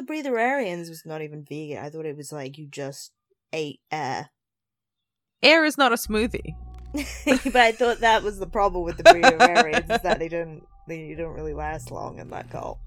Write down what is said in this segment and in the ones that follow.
the breatharians was not even vegan. I thought it was like you just ate air. Air is not a smoothie. but I thought that was the problem with the breatharians is that they didn't they don't really last long in that cult.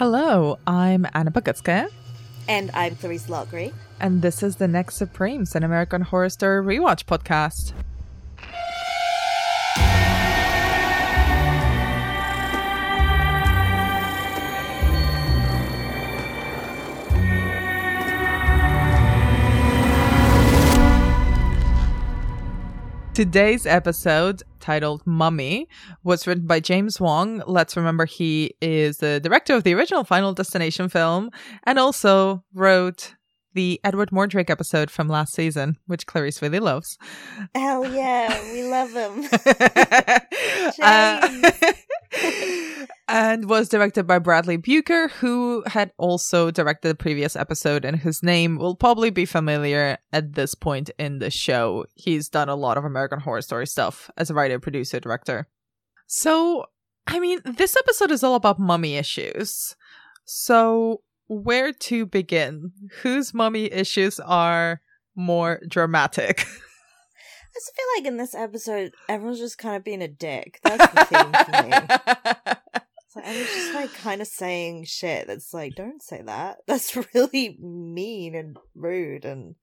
Hello, I'm Anna Bogutskaya. And I'm Clarisse Loughrey. And this is the Next Supremes, an American Horror Story rewatch podcast. Today's episode, titled Mummy, was written by James Wong. Let's remember he is the director of the original Final Destination film and also wrote the Edward Mordrake episode from last season, which Clarisse really loves. Hell yeah, we love him. uh, and was directed by Bradley Buecker, who had also directed the previous episode, and whose name will probably be familiar at this point in the show. He's done a lot of American Horror Story stuff as a writer, producer, director. So, I mean, this episode is all about mummy issues. So, where to begin? Whose mummy issues are more dramatic? I just feel like in this episode, everyone's just kind of being a dick. That's the theme for me. So I was just like kind of saying shit that's like, don't say that. That's really mean and rude and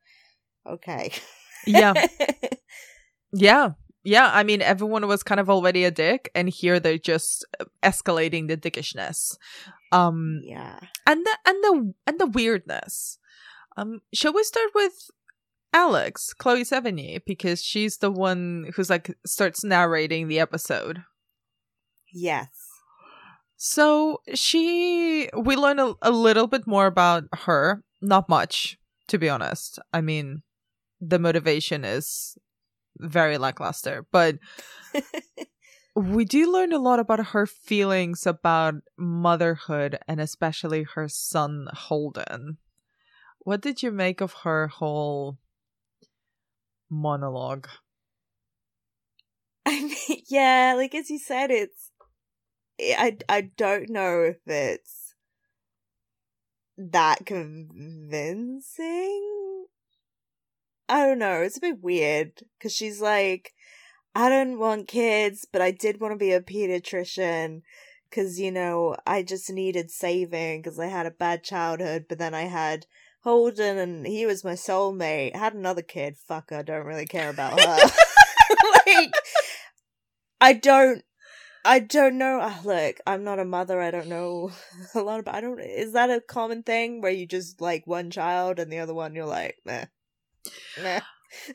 okay. yeah. Yeah. Yeah. I mean, everyone was kind of already a dick, and here they're just escalating the dickishness. Um Yeah. And the and the and the weirdness. Um, shall we start with Alex, Chloe Sevigny, because she's the one who's like starts narrating the episode. Yes. So she, we learn a, a little bit more about her. Not much, to be honest. I mean, the motivation is very lackluster, but we do learn a lot about her feelings about motherhood and especially her son Holden. What did you make of her whole monologue? I mean, yeah, like as you said, it's I I don't know if it's that convincing. I don't know. It's a bit weird because she's like, I don't want kids, but I did want to be a pediatrician because you know I just needed saving because I had a bad childhood, but then I had Holden and he was my soulmate. I had another kid. Fuck, I don't really care about her. like, I don't I don't know. Uh, look, I'm not a mother. I don't know a lot about. I don't. Is that a common thing where you just like one child and the other one you're like, meh, meh.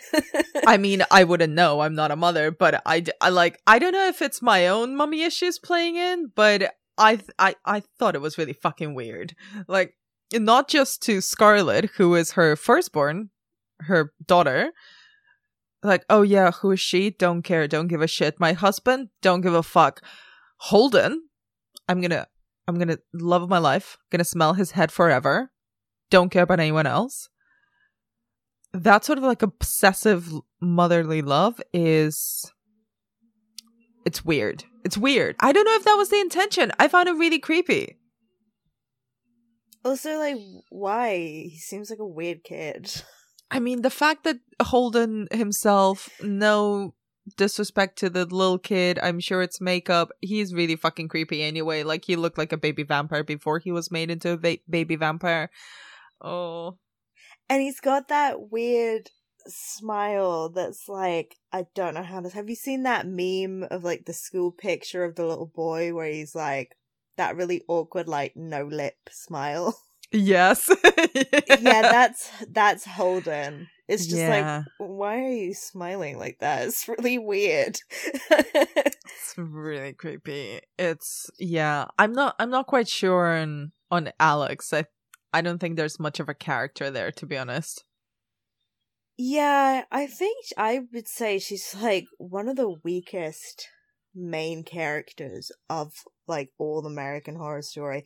I mean, I wouldn't know. I'm not a mother, but I, I like. I don't know if it's my own mummy issues playing in, but I, I, I thought it was really fucking weird. Like, not just to Scarlett, who is her firstborn, her daughter, like, oh yeah, who is she? Don't care, don't give a shit. My husband, don't give a fuck. Holden, I'm gonna, I'm gonna love my life. Gonna smell his head forever. Don't care about anyone else. That sort of like obsessive motherly love is, it's weird. It's weird. I don't know if that was the intention. I found it really creepy. Also, like, why? He seems like a weird kid. I mean, the fact that Holden himself, no disrespect to the little kid, I'm sure it's makeup. He's really fucking creepy anyway. Like, he looked like a baby vampire before he was made into a va- baby vampire. Oh. And he's got that weird smile that's like, I don't know how to. Have you seen that meme of like the school picture of the little boy where he's like, that really awkward, like, no lip smile? Yes. yeah, that's that's Holden. It's just Yeah. like, why are you smiling like that? It's really weird. It's really creepy. It's yeah. I'm not I'm not quite sure on on Alex. I I don't think there's much of a character there to be honest. yeah, I think I would say she's like one of the weakest main characters of like all American Horror Story,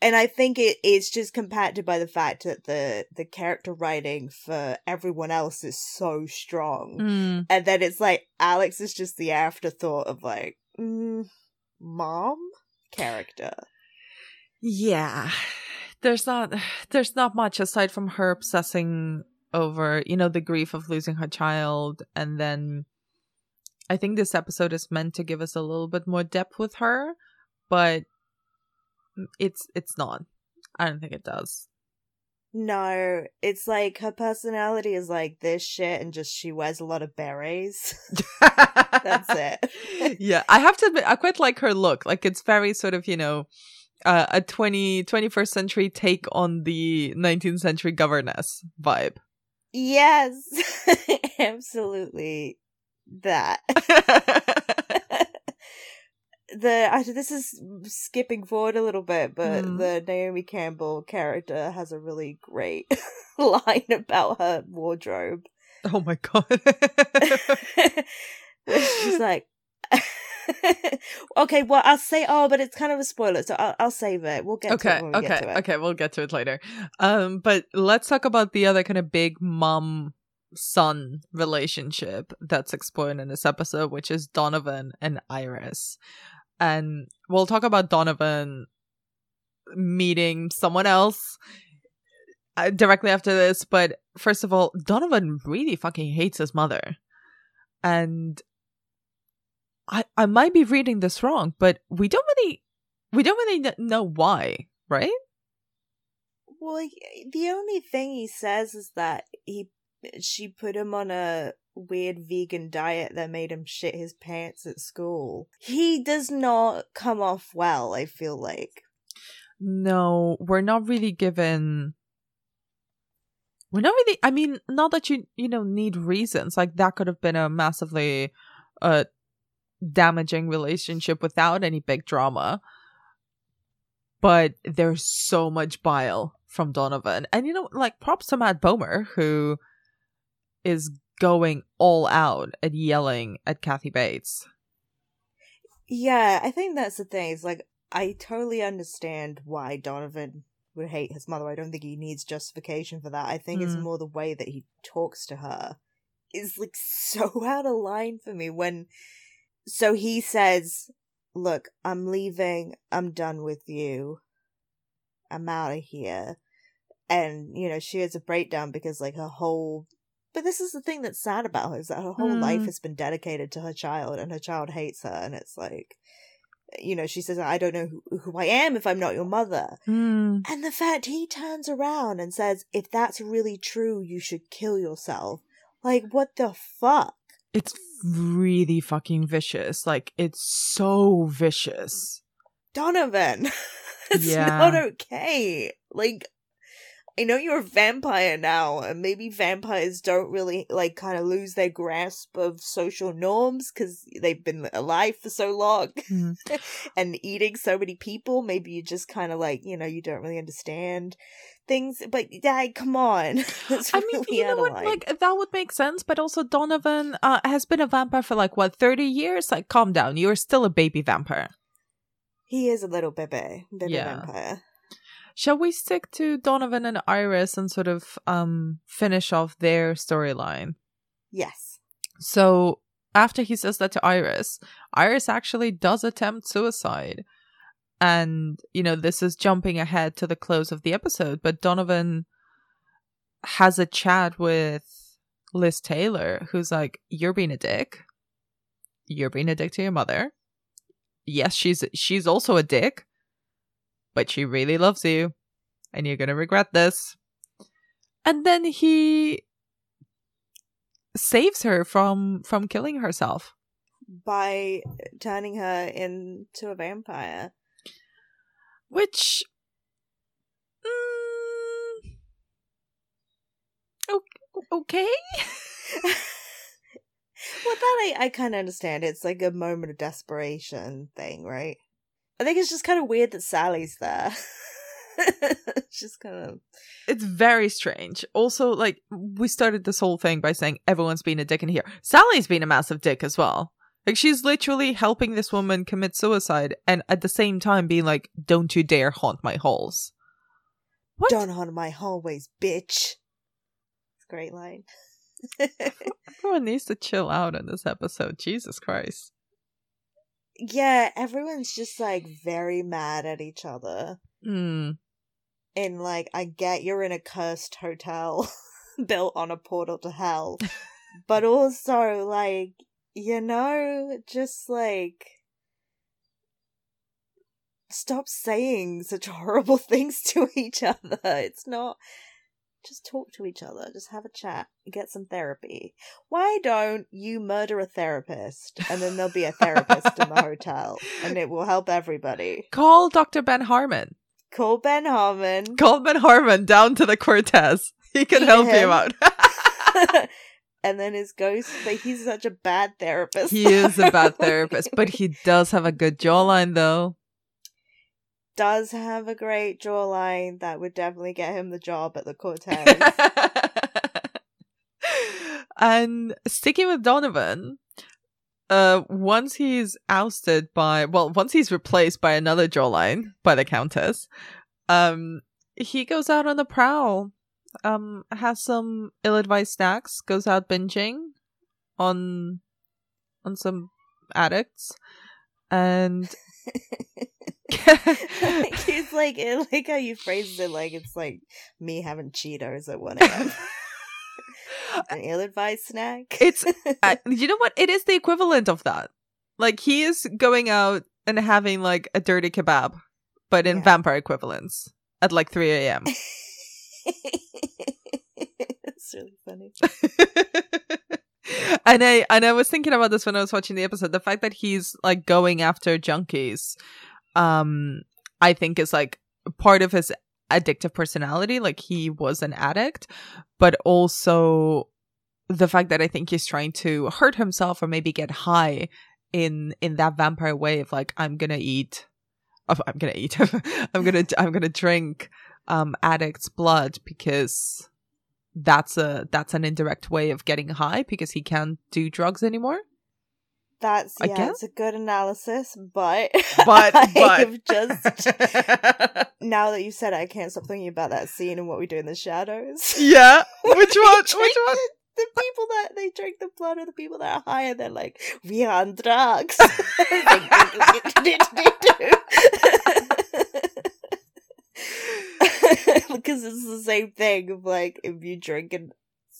and I think it it's just compacted by the fact that the the character writing for everyone else is so strong, Mm, and then it's like Alex is just the afterthought of like mm, mom character. Yeah. There's not there's not much aside from her obsessing over, you know, the grief of losing her child and then I think this episode is meant to give us a little bit more depth with her, but it's it's not. I don't think it does. No, it's like her personality is like this shit, and just she wears a lot of berets. That's it. yeah, I have to admit, I quite like her look. Like it's very sort of, you know, uh, a 20, 21st century take on the 19th century governess vibe. Yes, absolutely that. the I, this is skipping forward a little bit, but Mm. the Naomi Campbell character has a really great line about her wardrobe. oh my god. She's like, okay, well, I'll say, oh, but it's kind of a spoiler, so I'll, I'll save it. We'll get to okay, it when we okay, get to it. okay, we'll get to it later. Um, but let's talk about the other kind of big mom son relationship that's explored in this episode, which is Donovan and Iris. And we'll talk about Donovan meeting someone else uh, directly after this. But first of all, Donovan really fucking hates his mother. And I I might be reading this wrong, but we don't really we don't really know why, right? Well, the only thing he says is that he she put him on a weird vegan diet that made him shit his pants at school. He does not come off well, I feel like. No, we're not really given. We're not really. I mean, not that you you know need reasons. Like that could have been a massively, uh, damaging relationship without any big drama. But there's so much bile from Donovan, and you know, like props to Matt Bomer who is going all out at yelling at Kathy Bates. Yeah, I think that's the thing. It's like I totally understand why Donovan would hate his mother. I don't think he needs justification for that. I think it's Mm. more the way that he talks to her is like so out of line for me when so he says, "Look, I'm leaving. I'm done with you. I'm out of here." And, you know, she has a breakdown because like her whole but this is the thing that's sad about her is that her whole life Mm. has been dedicated to her child and her child hates her and it's like you know she says i don't know who, who i am if i'm not your mother Hmm. and the fact he turns around and says if that's really true you should kill yourself like what the fuck It's really fucking vicious. Like it's so vicious. donovan it's Yeah. not okay like I know you're a vampire now, and maybe vampires don't really like kind of lose their grasp of social norms because they've been alive for so long Mhm. and eating so many people. Maybe you just kind of like you know you don't really understand things. But like, come on, I mean, you know what? line. Like that would make sense, but also Donovan uh, has been a vampire for like what thirty years. Like, calm down. You're still a baby vampire. he is a little baby, baby Yeah. vampire. Shall we stick to Donovan and Iris and sort of um finish off their storyline? Yes. So after he says that to Iris, Iris actually does attempt suicide. And, you know, this is jumping ahead to the close of the episode, but Donovan has a chat with Liz Taylor, who's like, You're being a dick. You're being a dick to your mother. Yes, she's she's also a dick, but she really loves you, and you're gonna regret this. And then he saves her from from killing herself. By turning her into a vampire. Which mm, okay. well, that I, I kind of understand. It's like a moment of desperation thing, right? I think it's just kind of weird that Sally's there. it's just kind of. It's very strange. Also, like, we started this whole thing by saying everyone's been a dick in here. Sally's been a massive dick as well. Like, she's literally helping this woman commit suicide and at the same time being like, don't you dare haunt my halls. What? Don't haunt my hallways, bitch. It's a great line. Everyone needs to chill out in this episode. Jesus Christ. Yeah, everyone's just like very mad at each other. Mm. And like, I get you're in a cursed hotel built on a portal to hell, but also like, you know, just like stop saying such horrible things to each other. It's not just talk to each other, just have a chat, get some therapy. Why don't you murder a therapist and then there'll be a therapist in the hotel and it will help everybody? Call Dr. Ben Harmon. Call Ben Harmon. Call Ben Harmon down to the Cortez. He can help him. you out. and then his ghost, but he's such a bad therapist. He is a bad therapist, but he does have a good jawline though does have a great jawline that would definitely get him the job at the Cortez. and sticking with Donovan, uh, once he's ousted by, well, once he's replaced by another jawline by the Countess, um, he goes out on the prowl, um, has some ill-advised snacks, goes out binging on, on some addicts, and he's like, I like how you phrased it like it's like me having Cheetos at 1 a.m. An ill advised snack. It's, uh, you know what? It is the equivalent of that. Like, he is going out and having like a dirty kebab, but in yeah. vampire equivalents at like 3 a.m. it's really funny. and I and I was thinking about this when I was watching the episode. The fact that he's like going after junkies um I think is like part of his addictive personality like he was an addict but also the fact that I think he's trying to hurt himself or maybe get high in in that vampire way of like I'm to eat I'm to eat I'm to I'm to drink um addict's blood because that's a that's an indirect way of getting high because he can't do drugs anymore that's yeah, Again? it's a good analysis, but but I've just now that you said it, I can't stop thinking about that scene and what we do in the shadows. Yeah, which one? Which one? The, people that they drink the blood of the people that are high, and they're like, "We are on drugs." because it's the same thing of like if you drink and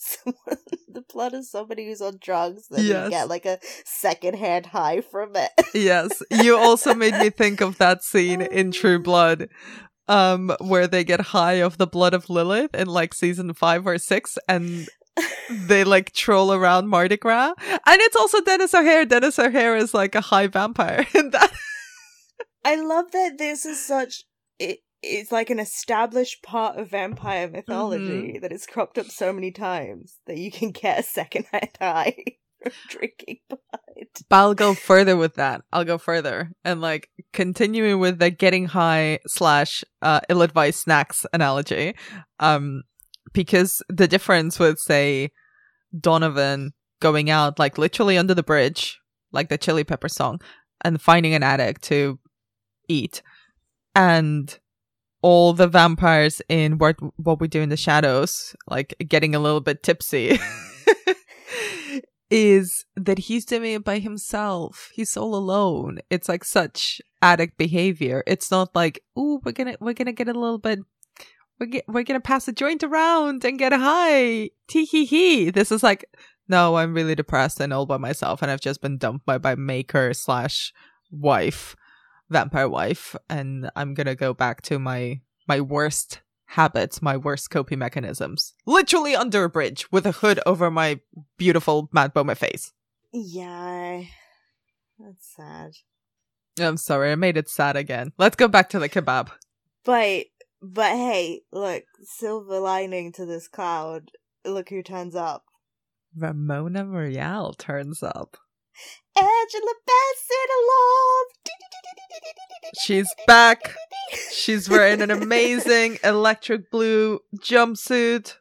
someone, the blood of somebody who's on drugs, that yes. you get like a secondhand high from it. yes, you also made me think of that scene in True Blood, um, where they get high of the blood of Lilith in like season five or six, and they like troll around Mardi Gras, and it's also Denis O'Hare. Denis O'Hare is like a high vampire, that. I love that this is such it it's like an established part of vampire mythology mm-hmm. that is cropped up so many times that you can get a second hand high from drinking blood. But I'll go further with that. I'll go further and like continuing with the getting high slash uh, ill advised snacks analogy. Um, because the difference with say Donovan going out like literally under the bridge, like the Chili Pepper song, and finding an addict to eat, and all the vampires in what what we do in the shadows, like getting a little bit tipsy, is that he's doing it by himself. He's all alone. It's like such addict behavior. It's not like, oh, we're gonna we're gonna get a little bit we're get, we're gonna pass a joint around and get high. Tee hee hee. This is like, no, I'm really depressed and all by myself, and I've just been dumped by my maker slash wife vampire wife and I'm gonna go back to my my worst habits, my worst coping mechanisms. Literally under a bridge with a hood over my beautiful Matt Bomer face. Yeah. That's sad. I'm sorry, I made it sad again. Let's go back to the kebab. But but hey, look, silver lining to this cloud. look who turns up. Ramona Royale turns up. Angela Bassett alone. She's back. She's wearing an amazing electric blue jumpsuit.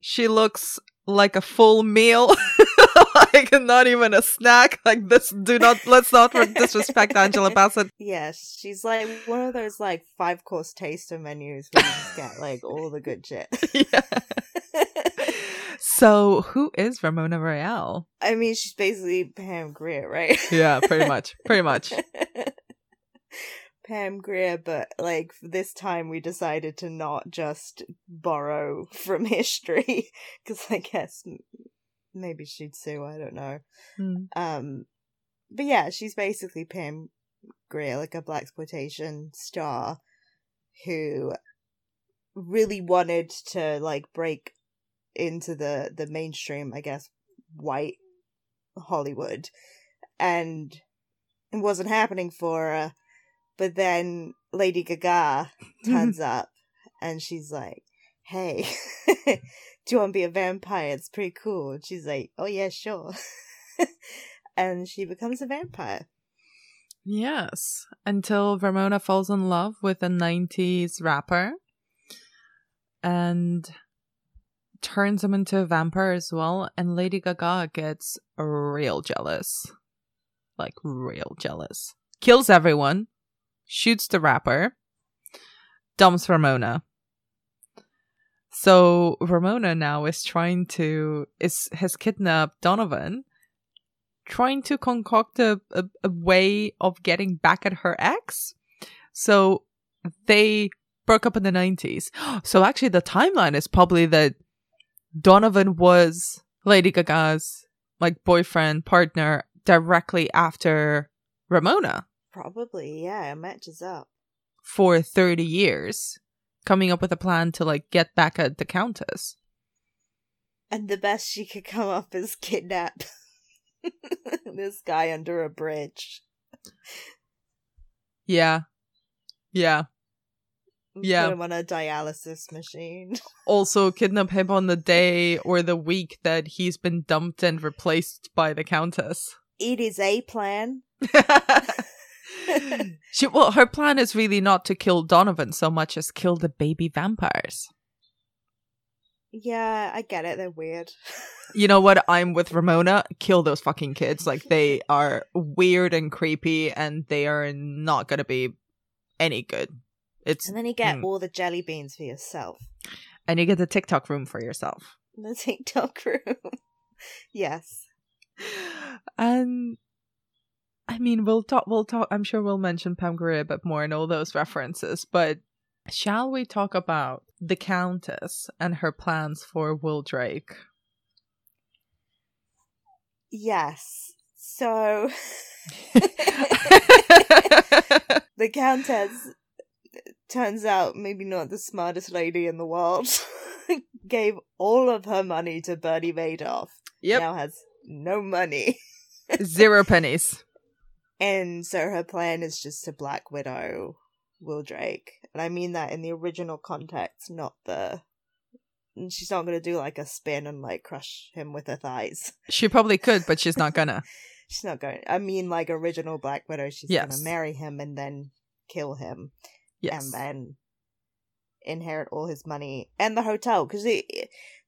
She looks like a full meal. like not even a snack. Like this do not let's not disrespect Angela Bassett. Yes, she's like one of those like five course taster menus where you just get like all the good shit. yeah. So who is Ramona Royale? I mean, she's basically Pam Grier, right? Yeah, pretty much. Pretty much. Pam Grier, but like this time we decided to not just borrow from history because I guess maybe she'd sue. I don't know. Mm. Um, but yeah, she's basically Pam Grier, like a black exploitation star who really wanted to like break into the the mainstream, I guess, white Hollywood, and it wasn't happening for her. But then Lady Gaga turns up, and she's like, "Hey, do you want to be a vampire? It's pretty cool." And she's like, "Oh yeah, sure," and she becomes a vampire. Yes, until Ramona falls in love with a 90s rapper and turns him into a vampire as well. And Lady Gaga gets real jealous. Like, real jealous. Kills everyone, shoots the rapper, dumps Ramona. So Ramona now is trying to is has kidnapped Donovan trying to concoct a, a, a, way of getting back at her ex. So they broke up in the 90s. So actually, the timeline is probably that Donovan was Lady Gaga's like boyfriend, partner directly after Ramona. Probably, yeah, it matches up. For 30 years, coming up with a plan to like get back at the Countess. And the best she could come up is kidnap this guy under a bridge. Yeah. Yeah. Yeah. Put him on a dialysis machine. also kidnap him on the day or the week that he's been dumped and replaced by the Countess. It is a plan. she well her plan is really not to kill Donovan so much as kill the baby vampires. Yeah, I get it. They're weird. you know what? I'm with Ramona. Kill those fucking kids. Like they are weird and creepy, and they are not gonna be any good. It's and then you get mm. all the jelly beans for yourself, and you get the TikTok room for yourself. The TikTok room, yes. And I mean, we'll talk. We'll talk. I'm sure we'll mention Pam Grier a bit more in all those references, but Shall we talk about the Countess and her plans for Will Drake? Yes. So the Countess turns out maybe not the smartest lady in the world. Gave all of her money to Bernie Madoff. Yep. Now has no money. Zero pennies. And so her plan is just to Black Widow Will Drake. And I mean that in the original context, not the. She's not going to do like a spin and like crush him with her thighs. She probably could, but she's not gonna. she's not going. I mean, like original Black Widow, she's yes. going to marry him and then kill him. Yes. And then inherit all his money and the hotel because the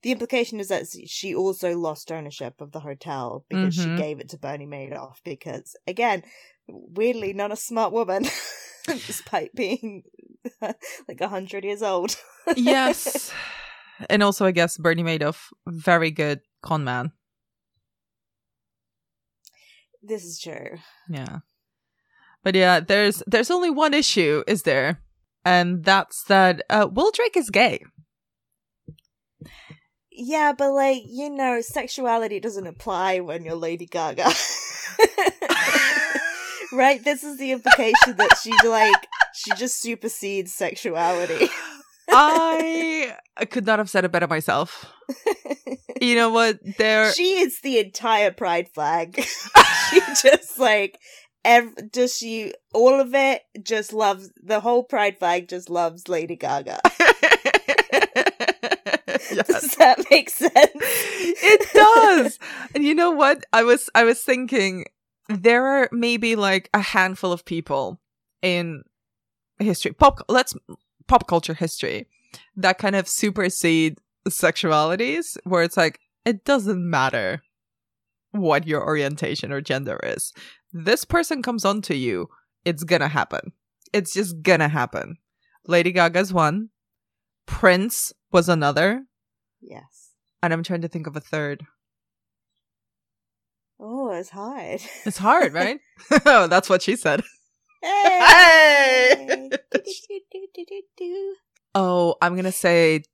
the implication is that she also lost ownership of the hotel because mm-hmm. she gave it to Bernie Madoff because again weirdly not a smart woman despite being like a hundred years old. yes, and also I guess Bernie Madoff, very good con man. This is true. Yeah, but yeah, there's there's only one issue, is there? And that's that uh, Will Drake is gay. Yeah, but like you know, sexuality doesn't apply when you're Lady Gaga. right? This is the implication that she like she just supersedes sexuality. I could not have said it better myself. You know what? There She is the entire pride flag. she just like ev- does she all of it just loves the whole pride flag just loves Lady Gaga. Yes. Does that make sense? it does. And you know what? I was I was thinking there are maybe like a handful of people in history pop let's pop culture history that kind of supersede sexualities where it's like it doesn't matter what your orientation or gender is. This person comes onto you, it's gonna happen. It's just gonna happen. Lady Gaga's one. Prince was another. Yes. And I'm trying to think of a third. Oh, it's hard. It's hard, right? oh, that's what she said. Hey! Oh, I'm gonna say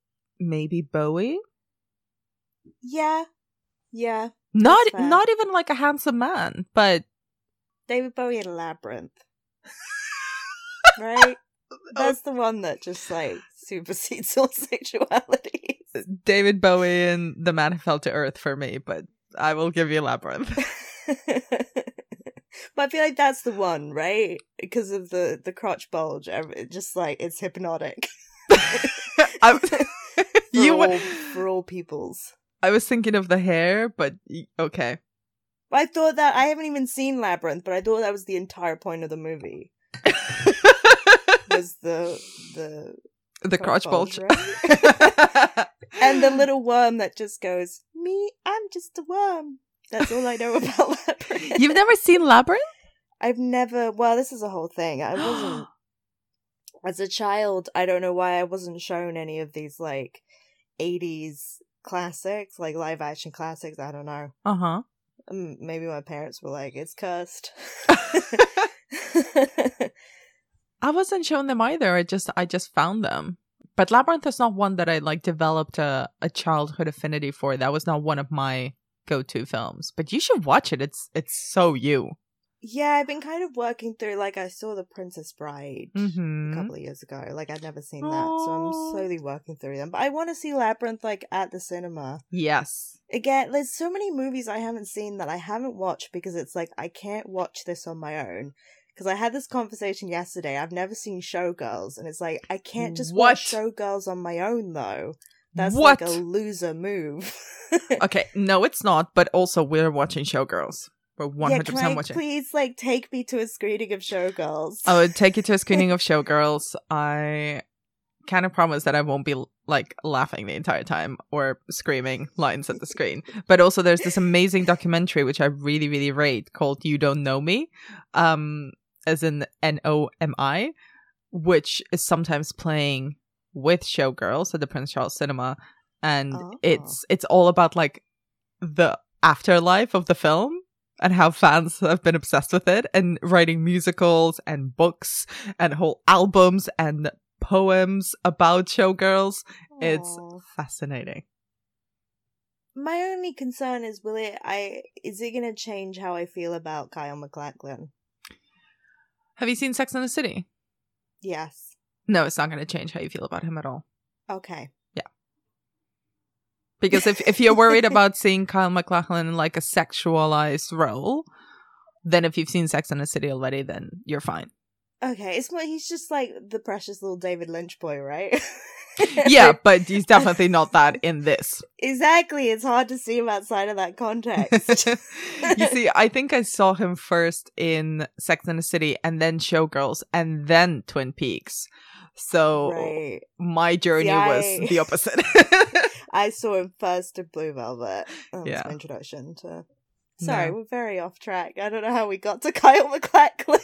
maybe Bowie. yeah. Yeah. Not not even like a handsome man, but David Bowie in Labyrinth. right? That's the one that just like supersedes all sexuality. David Bowie and The Man Who Fell to Earth for me, but I will give you Labyrinth. but I feel like that's the one, right? Because of the the crotch bulge, just like it's hypnotic. For you all, for all peoples. I was thinking of the hair, but okay. I thought that I haven't even seen Labyrinth, but I thought that was the entire point of the movie. Was the the the crotch bulge. right? and the little worm that just goes, "Me, I'm just a worm." That's all I know about Labyrinth. You've never seen Labyrinth? I've never. Well, this is a whole thing. I wasn't as a child. I don't know why I wasn't shown any of these like '80s classics, like live action classics. I don't know. Uh huh. Maybe my parents were like, "It's cursed." I wasn't shown them either. I just I just found them. But Labyrinth is not one that I like developed a, a childhood affinity for. That was not one of my go to films. But you should watch it. It's it's so you. Yeah, I've been kind of working through. Like, I saw The Princess Bride. Mm-hmm. a couple of years ago. Like I'd never seen that, so I'm slowly working through them. But I want to see Labyrinth like at the cinema Yes. again. There's so many movies I haven't seen that I haven't watched because it's like I can't watch this on my own. Because I had this conversation yesterday. I've never seen Showgirls, and it's like I can't just watch Showgirls on my own though. That's What? like a loser move. Okay, no, it's not. But also, we're watching Showgirls. We're one yeah, hundred percent watching. please like take me to a screening of Showgirls? I would take you to a screening of Showgirls. I kind of promise that I won't be like laughing the entire time or screaming lines at the screen. But also, there's this amazing documentary which I really, really rate called "You Don't Nomi," um, as in N O M I, which is sometimes playing with Showgirls at the Prince Charles Cinema, and Oh. it's it's all about like the afterlife of the film and how fans have been obsessed with it and writing musicals and books and whole albums and poems about showgirls. It's fascinating. My only concern is will it I is it gonna change how I feel about Kyle MacLachlan? Have you seen Sex and the City? Yes. No, it's not going to change how you feel about him at all. Okay. Because if, if you're worried about seeing Kyle MacLachlan in like a sexualized role, then if you've seen Sex and the City already, then you're fine. Okay. It's more he's just like the precious little David Lynch boy, right? yeah, but he's definitely not that in this. exactly. It's hard to see him outside of that context. you see, I think I saw him first in Sex and the City and then Showgirls and then Twin Peaks. So right. my journey I- was the opposite. I saw him first in Blue Velvet. That was Yeah. my introduction to Sorry, No. we're very off track. I don't know how we got to Kyle MacLachlan.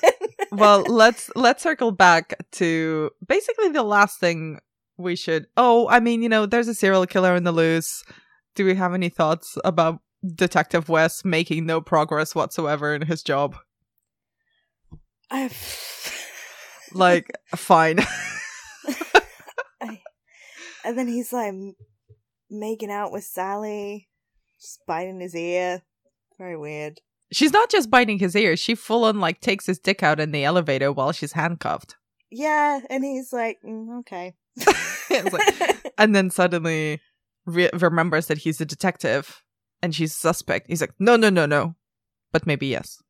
well, let's let's circle back to basically the last thing we should. Oh, I mean, you know, there's a serial killer in the loose. Do we have any thoughts about Detective West making no progress whatsoever in his job? I- have Like, fine. I- and then he's like making out with Sally, just biting his ear. Very weird. She's not just biting his ear; she full on like takes his dick out in the elevator while she's handcuffed. Yeah, and he's like, mm, okay. Like- and then suddenly re- remembers that he's a detective and she's a suspect. He's like, no, no, no, no, but maybe yes.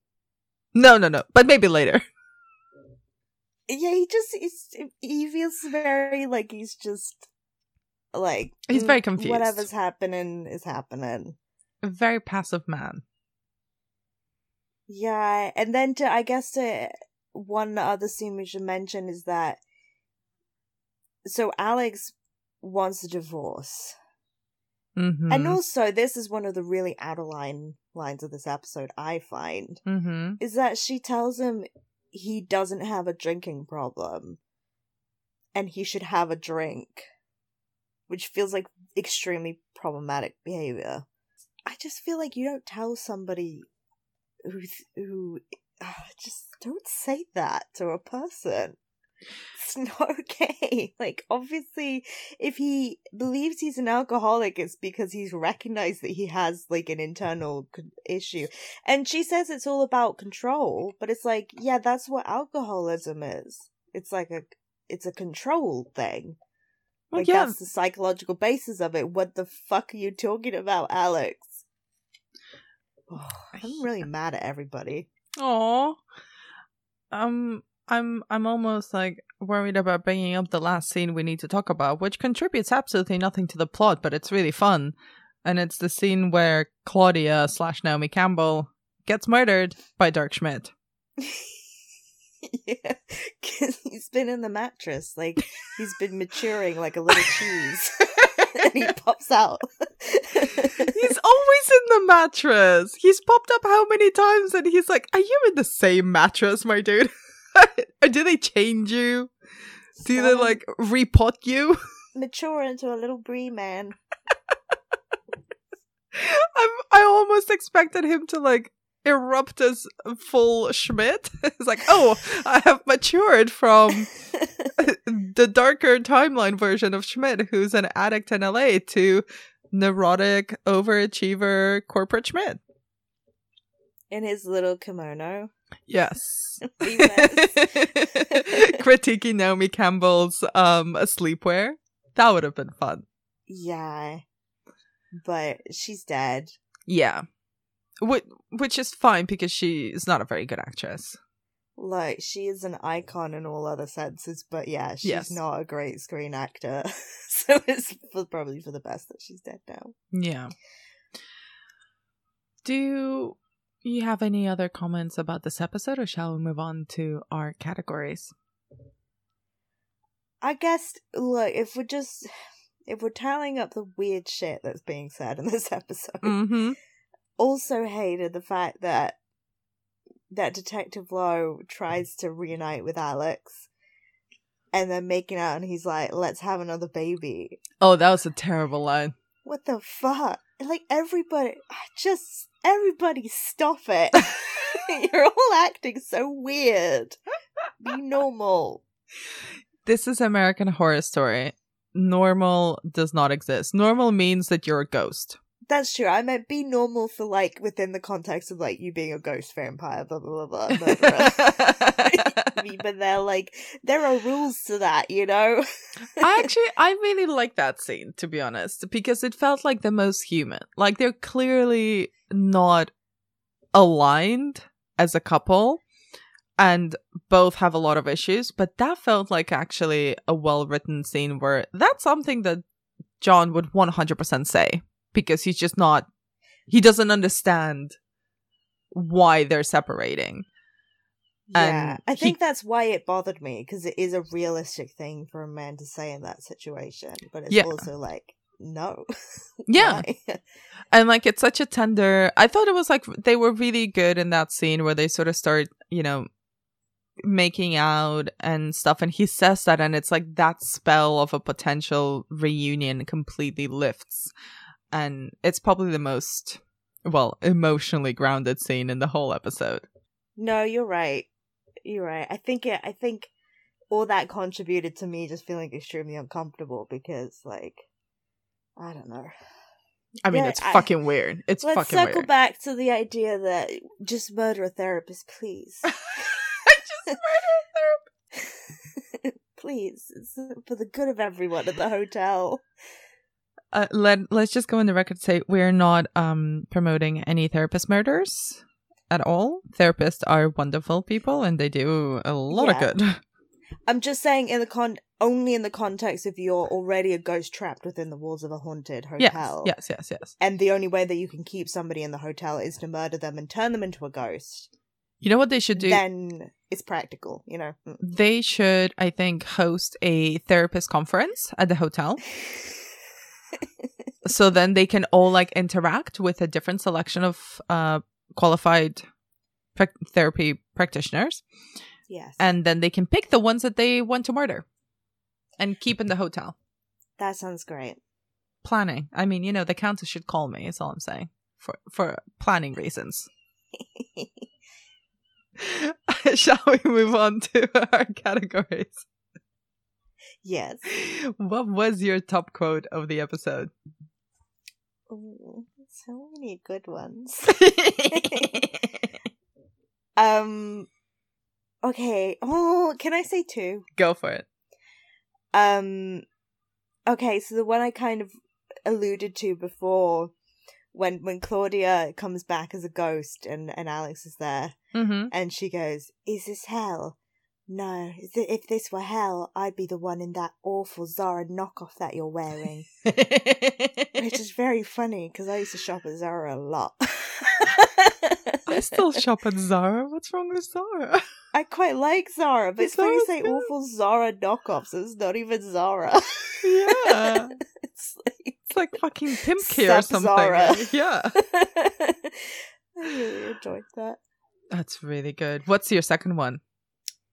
No, no, no, but maybe later. yeah, he just he's, he feels very like he's just Like He's very mm, confused. Whatever's happening is happening. A very passive man. Yeah, and then to I guess to one other scene we should mention is that so Alex wants a divorce. Mm-hmm. And also this is one of the really out of line lines of this episode, I find. mm-hmm. Is that she tells him he doesn't have a drinking problem and he should have a drink. Which feels like extremely problematic behavior. I just feel like you don't tell somebody who who uh, just don't say that to a person. It's not okay. Like obviously, if he believes he's an alcoholic, it's because he's recognized that he has like an internal issue. And she says it's all about control, but it's like, yeah, that's what alcoholism is. It's like a it's a control thing. Well, Like yeah. that's the psychological basis of it. What the fuck are you talking about, Alex? Oh, I'm really mad at everybody. Aw. Um, I'm I'm almost like worried about bringing up the last scene we need to talk about, which contributes absolutely nothing to the plot, but it's really fun. And it's the scene where Claudia slash Naomi Campbell gets murdered by Dirk Schmidt. yeah, because he's been in the mattress, like he's been maturing like a little cheese, and he pops out. He's always in the mattress. He's popped up how many times and he's like, Are you in the same mattress, my dude? or do they change you? Do they like repot you? mature into a little brie man? I'm, I almost expected him to like erupt as full Schmidt. it's like, oh, I have matured from the darker timeline version of Schmidt, who's an addict in LA, to neurotic overachiever corporate Schmidt. in his little kimono. Yes. Critiquing Naomi Campbell's um sleepwear. That would have been fun. yeah, but she's dead. Yeah. Which, which is fine because she is not a very good actress. Like she is an icon in all other senses, but yeah, she's Yes. not a great screen actor. so it's for, probably for the best that she's dead now. Yeah. Do you have any other comments about this episode or shall we move on to our categories? I guess look, if we're just if we're tallying up the weird shit that's being said in this episode, Mm-hmm. Also hated the fact that that Detective Lowe tries to reunite with Alex and then making out and he's like, Let's have another baby. Oh, that was a terrible line. What the fuck? Like everybody just everybody stop it. You're all acting so weird. Be normal. This is American Horror Story. Normal does not exist. Normal means that you're a ghost. That's true. I meant be normal for like within the context of like you being a ghost vampire, blah blah blah blah. but they're like there are rules to that, you know. I actually I really like that scene to be honest because it felt like the most human. Like they're clearly not aligned as a couple and both have a lot of issues, but that felt like actually a well-written scene where that's something that John would 100% say because he's just not he doesn't understand why they're separating. Yeah, And I he- think that's why it bothered me because it is a realistic thing for a man to say in that situation, but it's Yeah. also like no. Yeah. And like it's such a tender I thought it was like they were really good in that scene where they sort of start, you know, making out and stuff and he says that and it's like that spell of a potential reunion completely lifts. And it's probably the most well, emotionally grounded scene in the whole episode. No, you're right. You're right. I think it. I think all that contributed to me just feeling extremely uncomfortable because, like, I don't know. I mean, Yeah, it's I- fucking weird. It's Let's fucking circle weird. back to the idea that just murder a therapist, please. just murder a therapist, please, it's for the good of everyone at the hotel. Uh, let let's just go on the record and say we're not um promoting any therapist murders at all. Therapists are wonderful people and they do a lot Yeah. of good. I'm just saying in the con only in the context if you're already a ghost trapped within the walls of a haunted hotel. Yes, yes, yes, yes. And the only way that you can keep somebody in the hotel is to murder them and turn them into a ghost. You know what they should do? Then it's practical, you know. Mm. they should, I think, host a therapist conference at the hotel. so then they can all like interact with a different selection of uh, qualified prac therapy practitioners, yes. and then they can pick the ones that they want to murder and keep in the hotel. that sounds great. Planning. I mean, you know, the countess should call me. Is all I'm saying for for planning reasons. Shall we move on to our categories? Yes. What was your top quote of the episode? Ooh, so many good ones. um okay. Oh, can I say two? Go for it. Um okay, so the one I kind of alluded to before when when Claudia comes back as a ghost and and Alex is there Mm-hmm. and she goes, "Is this hell?" No, if this were hell, I'd be the one in that awful Zara knockoff that you're wearing. Which is very funny because I used to shop at Zara a lot. I still shop at Zara. What's wrong with Zara? I quite like Zara, but it's when you say good. awful Zara knockoffs. It's not even Zara. Yeah. it's like It's like fucking Pimkie or something. Zara. Yeah. I really enjoyed that. That's really good. What's your second one?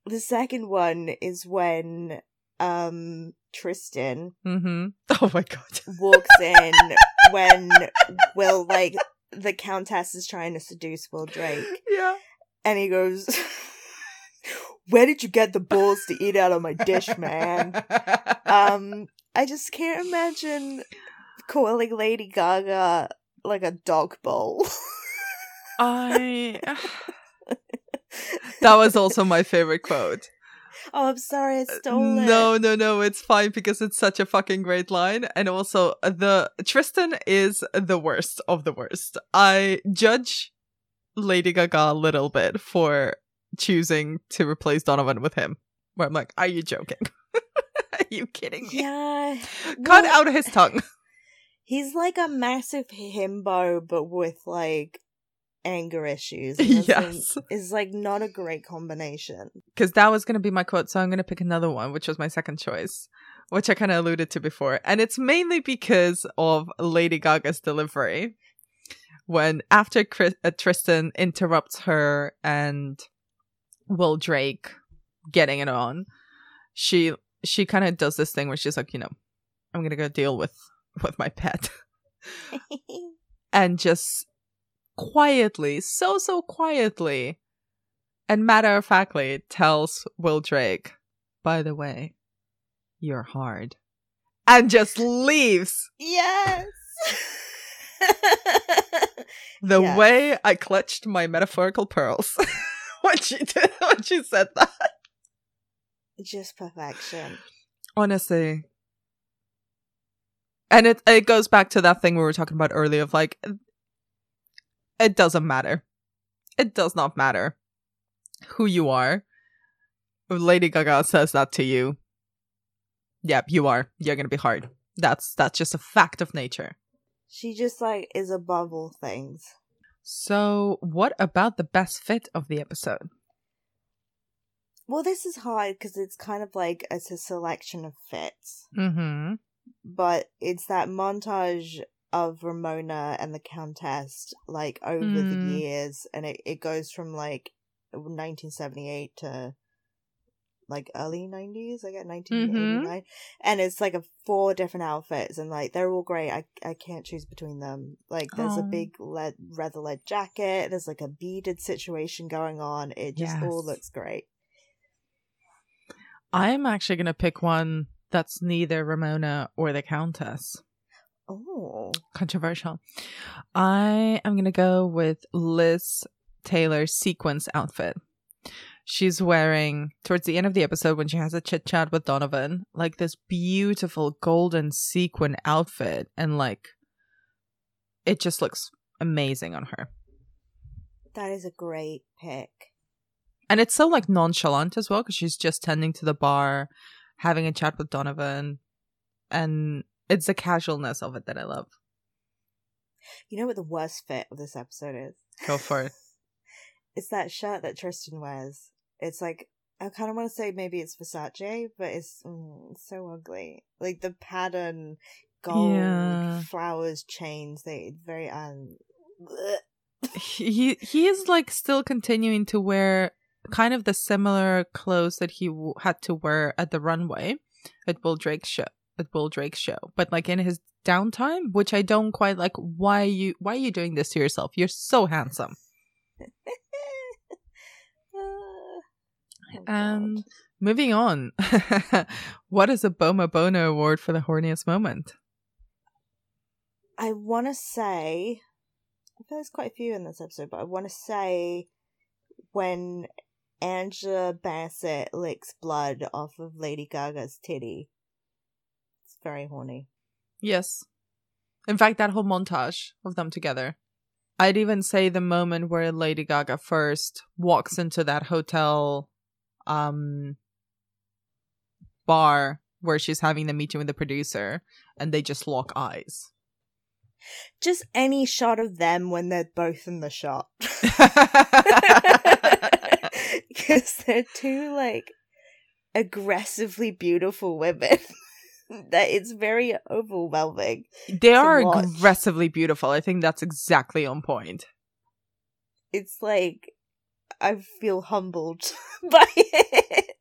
The second one is when um Tristan Mm-hmm. Oh my god. walks in when Will like the Countess is trying to seduce Will Drake. Yeah. And he goes Where did you get the balls to eat out of my dish, man? Um I just can't imagine calling Lady Gaga like a dog bowl. I. that was also my favorite quote. Oh, I'm sorry, I stole it. No, no, no, it's fine because it's such a fucking great line. And also, uh, the Tristan is the worst of the worst. I judge Lady Gaga a little bit for choosing to replace Donovan with him. Where I'm like, are you joking? are you kidding me? Yeah. Cut well, out his tongue. He's like a massive himbo, but with like anger issues. Yes. Is like not a great combination. Because that was going to be my quote. So I'm going to pick another one, which was my second choice, which I kind of alluded to before. And it's mainly because of Lady Gaga's delivery. When after Chris- uh, Tristan interrupts her and Will Drake getting it on, she she kind of does this thing where she's like, you know, I'm gonna go deal with with my pet, and just quietly, so so quietly, and matter of factly tells Will Drake, by the way, you're hard, and just leaves. yes. The Yes. way I clutched my metaphorical pearls when she did when she said that. Just perfection. Honestly. And it it goes back to that thing we were talking about earlier of like it doesn't matter. It does not matter who you are. If Lady Gaga says that to you. Yep, you are. You're gonna be hard. That's that's just a fact of nature. She just like is above all things. So what about the best fit of the episode? Well, this is hard because it's kind of like it's a selection of fits, Mm-hmm. but it's that montage of Ramona and the Countess like over Mm. the years, and it, it goes from like 1978 to like early 90s, I get 1989, and it's like a four different outfits, and like they're all great. I I can't choose between them. Like there's a big lead leather lead jacket. There's like a beaded situation going on. It just all looks great. I'm actually gonna pick one that's neither Ramona or the Countess. Oh. Controversial. I am gonna go with Liz Taylor's sequence outfit. She's wearing towards the end of the episode when she has a chit chat with Donovan, like this beautiful golden sequin outfit, and like it just looks amazing on her. That is a great pick. And it's so like nonchalant as well because she's just tending to the bar having a chat with Donovan, and it's the casualness of it that I love. You know what the worst fit of this episode is? Go for it. it's that shirt that Tristan wears. It's like I kind of want to say maybe it's Versace, but it's, mm, so ugly. Like the pattern, gold Yeah. flowers, chains. They very um. he he is like still continuing to wear kind of the similar clothes that he w- had to wear at the runway at Will Drake's show at Will Drake's show but like in his downtime which I don't quite like why you why are you doing this to yourself you're so handsome Oh, um God. moving on what is a Bomer Boner award for the horniest moment I want to say, I feel there's quite a few in this episode, but I want to say when Angela Bassett licks blood off of Lady Gaga's titty. Very horny. Yes. In fact, that whole montage of them together. I'd even say the moment where Lady Gaga first walks into that hotel um bar where she's having the meeting with the producer and they just lock eyes. Just any shot of them when they're both in the shot. Because they're two, like, aggressively beautiful women. That it's very overwhelming. they are watch. aggressively beautiful. I think that's exactly on point. it's like I feel humbled by it.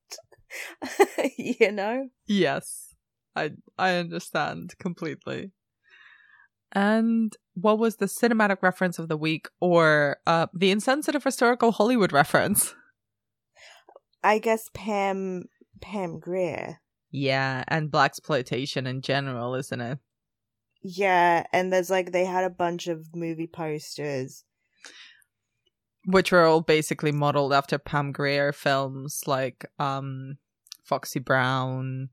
you know? Yes. I I understand completely. And what was the cinematic reference of the week or uh the insensitive historical Hollywood reference? I guess Pam Pam Grier. Yeah, and blaxploitation in general, isn't it? Yeah, and there's like they had a bunch of movie posters. Which were all basically modeled after Pam Grier films like um Foxy Brown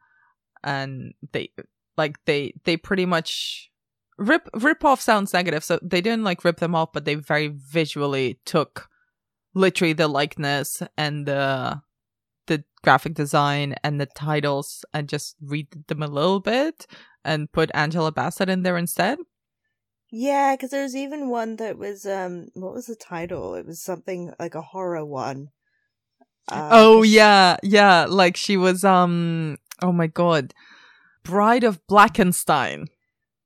and they like they they pretty much rip rip off sounds negative so they didn't like rip them off but they very visually took literally the likeness and the the graphic design and the titles and just read them a little bit and put Angela Bassett in there instead. Yeah, because there was even one that was um, what was the title? It was something like a horror one. Uh, oh yeah, yeah, like she was um oh my god. Bride of Blackenstein.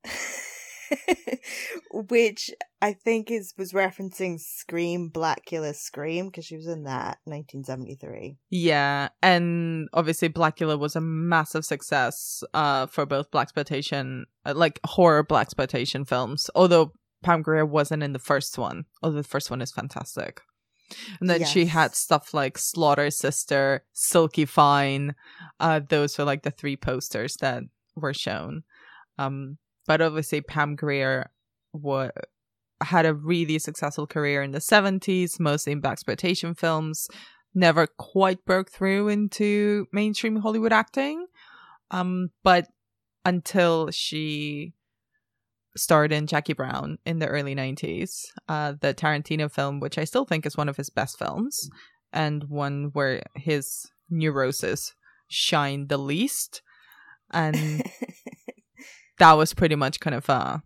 which I think is was referencing Scream, Blacula Scream, because she was in that 1973. Yeah, and obviously Blacula was a massive success uh for both blaxploitation uh, like horror blaxploitation films. Although Pam Grier wasn't in the first one. Although the first one is fantastic. And then she had stuff like Slaughter Sister, Silky Fine. Uh those were like the three posters that were shown. Um but obviously Pam Grier wa- had a really successful career in the 70s, mostly in exploitation films never quite broke through into mainstream Hollywood acting. Um, but until she starred in Jackie Brown in the early 90s, uh, the Tarantino film, which I still think is one of his best films, and one where his neurosis shined the least. And that was pretty much kind of a,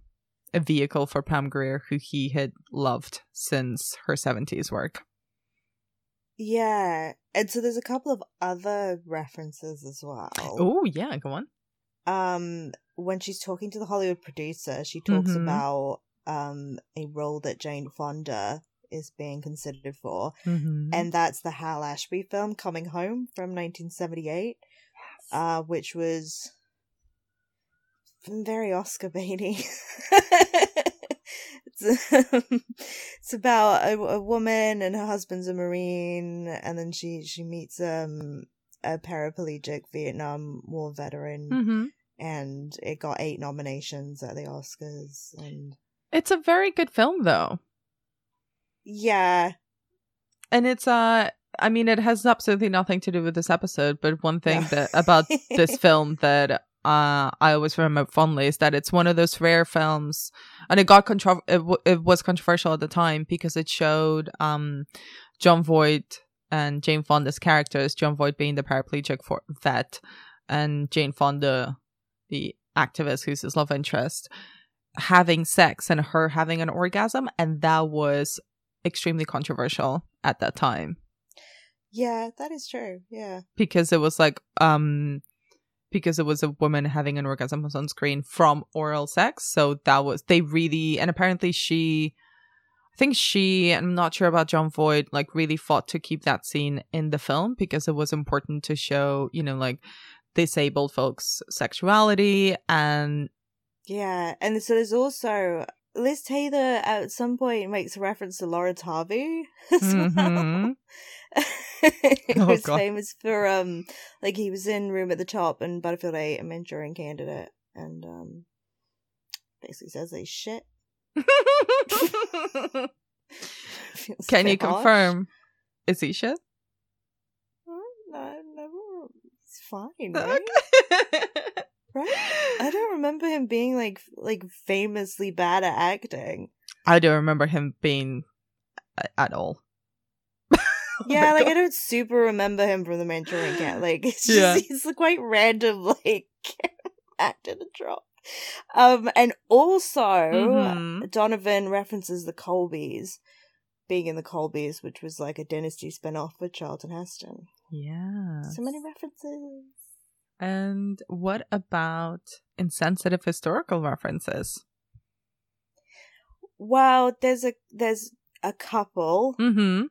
a vehicle for Pam Grier, who he had loved since her 70s work. yeah, and so there's a couple of other references as well. Oh, yeah, go on. um when she's talking to the hollywood producer she talks Mhm. about um a role that jane fonda is being considered for Mm-hmm. and that's the hal ashby film coming home from 1978 uh which was very oscar baity it's, um, it's about a, a woman and her husband's a marine and then she she meets um a paraplegic vietnam war veteran hmm and it got eight nominations at the Oscars. And It's a very good film, though, yeah, and it's uh, I mean, it has absolutely nothing to do with this episode. But one thing that about this film that uh I always remember fondly is that it's one of those rare films, and it got contro- it, w- it was controversial at the time because it showed um Jon Voight and Jane Fonda's characters, Jon Voight being the paraplegic for vet, and Jane Fonda, the activist who's his love interest, having sex and her having an orgasm, and that was extremely controversial at that time Yeah, that is true. Yeah. because it was like um because it was a woman having an orgasm on screen from oral sex. So that was they really and apparently she i think she i'm not sure about jon voight like really fought to keep that scene in the film because it was important to show you know like disabled folks sexuality and Yeah, and so there's also Liz Taylor at some point makes a reference to Laurence Harvey as well. Mhm. he Oh, was God. famous for um like he was in Room at the Top and Butterfield 8 a Manchurian candidate and um basically says they shit. Can you harsh. confirm is he shit No, never. It's fine, right? Right? I don't remember him being like like famously bad at acting. I don't remember him being a- at all. Oh Yeah, like God. I don't super remember him from the Manchurian Cat. Like it's just Yeah. he's quite random like actor to drop. Um and also Mhm. Donovan references the Colbys being in the Colbys, which was like a dynasty spin-off with Charlton Heston. Yeah. So many references. And what about insensitive historical references? Well, there's a there's a couple. Mm-hmm.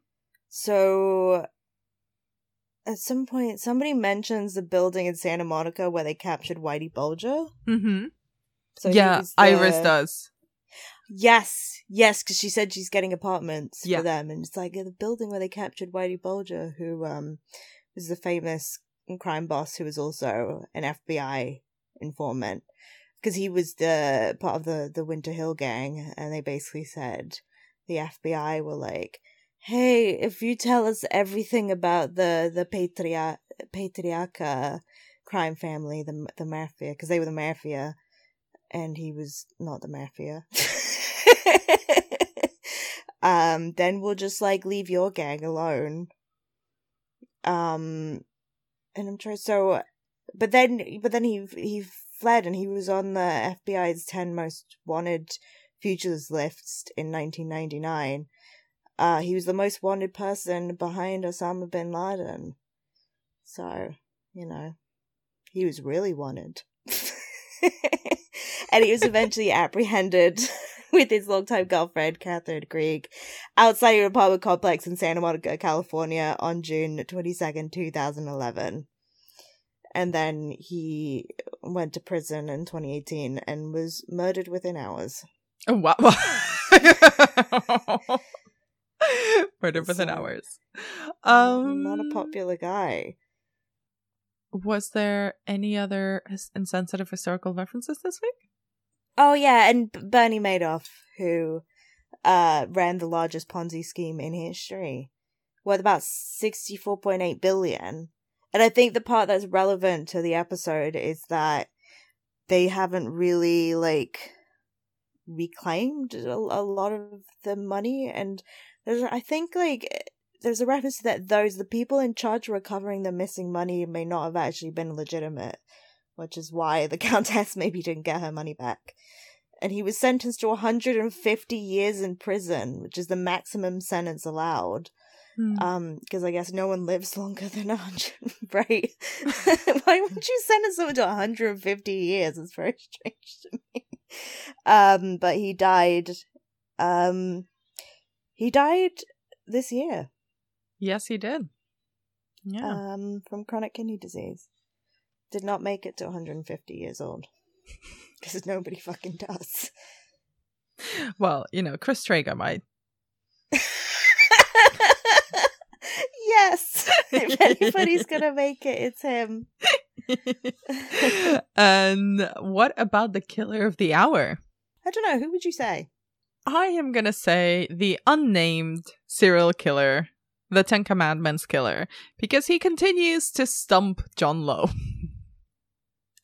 So at some point somebody mentions the building in Santa Monica where they captured Whitey Bulger. Mm-hmm. So yeah, Iris does. Yes, yes, because she said she's getting apartments Yeah. for them, and it's like the building where they captured Whitey Bulger, who um was the famous crime boss who was also an FBI informant, because he was the part of the the Winter Hill gang, and they basically said the FBI were like, "Hey, if you tell us everything about the the Patria Patriarca crime family, the the mafia, because they were the mafia." and he was not the mafia. um, then we'll just like leave your gang alone. Um, and I'm trying. So, but then, but then he he fled, and he was on the FBI's ten most wanted futures list in 1999. Uh, he was the most wanted person behind Osama bin Laden. So, you know, he was really wanted. and he was eventually apprehended with his longtime girlfriend, Catherine Greig, outside a apartment complex in Santa Monica, California on June 22nd, 2011. And then he went to prison in 2018 and was murdered within hours. Oh, wow. Murder within So, hours. Um, Not a popular guy. Was there any other insensitive historical references this week? Oh yeah, and Bernie Madoff, who uh ran the largest Ponzi scheme in history, worth about sixty four point eight billion. And I think the part that's relevant to the episode is that they haven't really like reclaimed a, a lot of the money, and there's I think like there's a reference that those the people in charge recovering the missing money may not have actually been legitimate which is why the countess maybe didn't get her money back. And he was sentenced to 150 years in prison, which is the maximum sentence allowed. Hmm. Um, because I guess no one lives longer than 100, right? why would you sentence someone to 150 years? It's very strange to me. Um, but he died. Um, he died this year. yes, he did. Yeah. Um, from chronic kidney disease. Did not make it to 150 years old. Because nobody fucking does. well, you know, Chris Traeger might. yes! If anybody's gonna make it, it's him. and um, what about the killer of the hour? I don't know, who would you say? I am gonna say the unnamed serial killer, the Ten Commandments killer, because he continues to stump John Lowe.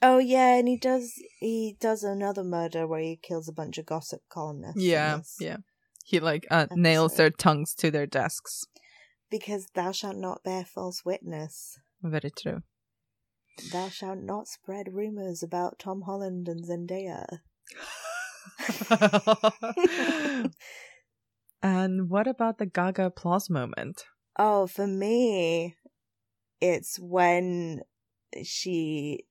Oh yeah, and he does he does another murder where he kills a bunch of gossip columnists. Yeah, yeah. He like uh, nails their tongues to their desks. Because thou shalt not bear false witness. Very true. Thou shalt not spread rumors about Tom Holland and Zendaya. and what about the Gaga applause moment? Oh, for me, it's when she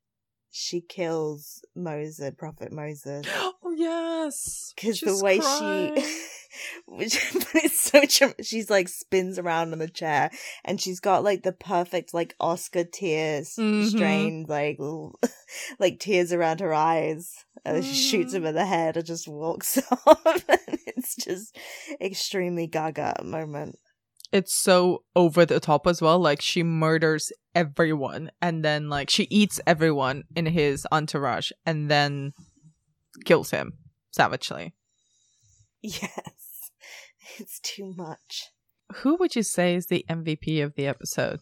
she kills Moses, Prophet Moses. Oh yes, because the way crying. she, which, it's so she's like spins around on the chair, and she's got like the perfect like Oscar tears mm-hmm. strained like like tears around her eyes. And mm. she shoots him mm. in the head and just walks off. and it's just extremely Gaga moment it's so over the top as well. Like she murders everyone and then like she eats everyone in his entourage and then kills him savagely. Yes. It's too much. Who would you say is the MVP of the episode?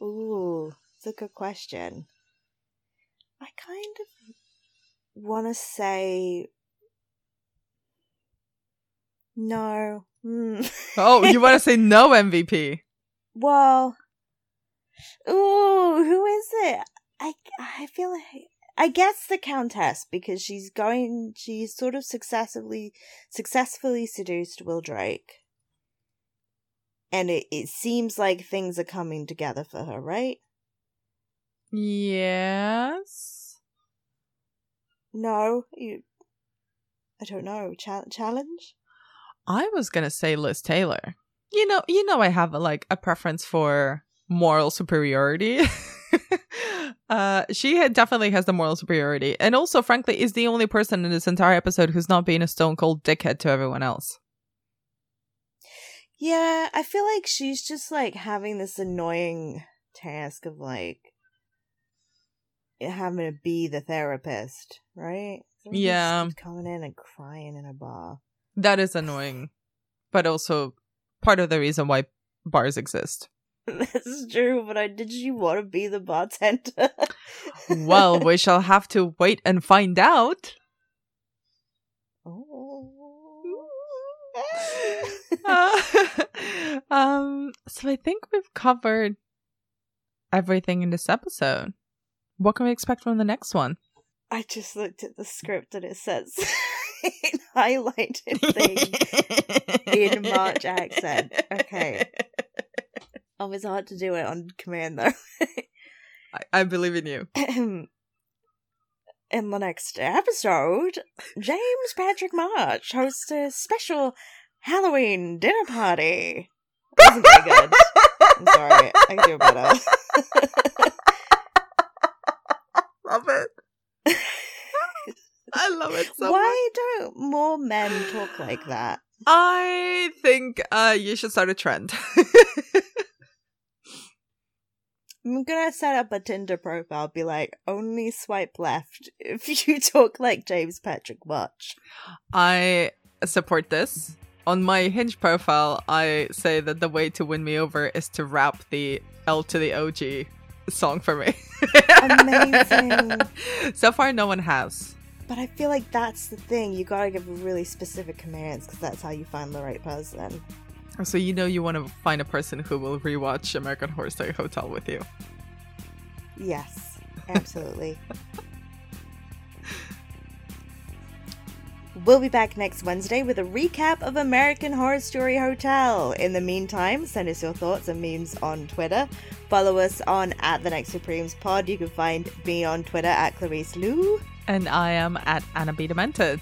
Ooh, it's a good question. I kind of want to say no. Mm. oh, you want to say no MVP? Well, ooh, who is it? I I feel like I guess the Countess because she's going. She's sort of successfully successfully seduced Will Drake, and it it seems like things are coming together for her, right? Yes. No, you. I don't know. Ch- challenge. I was gonna say Liz Taylor. You know, you know, I have a, like a preference for moral superiority. uh, she had, definitely has the moral superiority, and also, frankly, is the only person in this entire episode who's not being a stone cold dickhead to everyone else. Yeah, I feel like she's just like having this annoying task of like having to be the therapist, right? yeah, coming in and crying in a bar. That is annoying, but also part of the reason why bars exist. That's true, but I did you want to be the bartender? well, we shall have to wait and find out. Oh. uh, um, so I think we've covered everything in this episode. What can we expect from the next one? I just looked at the script and it says highlighted thing in March accent. Okay. Oh, it's hard to do it on command though. I, I believe in you. in the next episode, James Patrick March hosts a special Halloween dinner party. Wasn't very good. I'm sorry. I can do better. Love it. I love it so Why much. don't more men talk like that? I think uh, you should start a trend. I'm gonna set up a Tinder profile, be like, only swipe left if you talk like James Patrick March. I support this. On my Hinge profile, I say that the way to win me over is to rap the L to the OG song for me. Amazing. so far, no one has. But I feel like that's the thing. You gotta give really specific commands because that's how you find the right person. So you know you want to find a person who will rewatch American Horror Story Hotel with you. Yes, absolutely. we'll be back next Wednesday with a recap of American Horror Story Hotel. In the meantime, send us your thoughts and memes on Twitter. Follow us on at the Next Supremes Pod. You can find me on Twitter at Clarisse Lou. And I am at Anna B. Demented.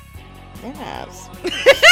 Yes.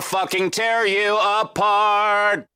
fucking tear you apart.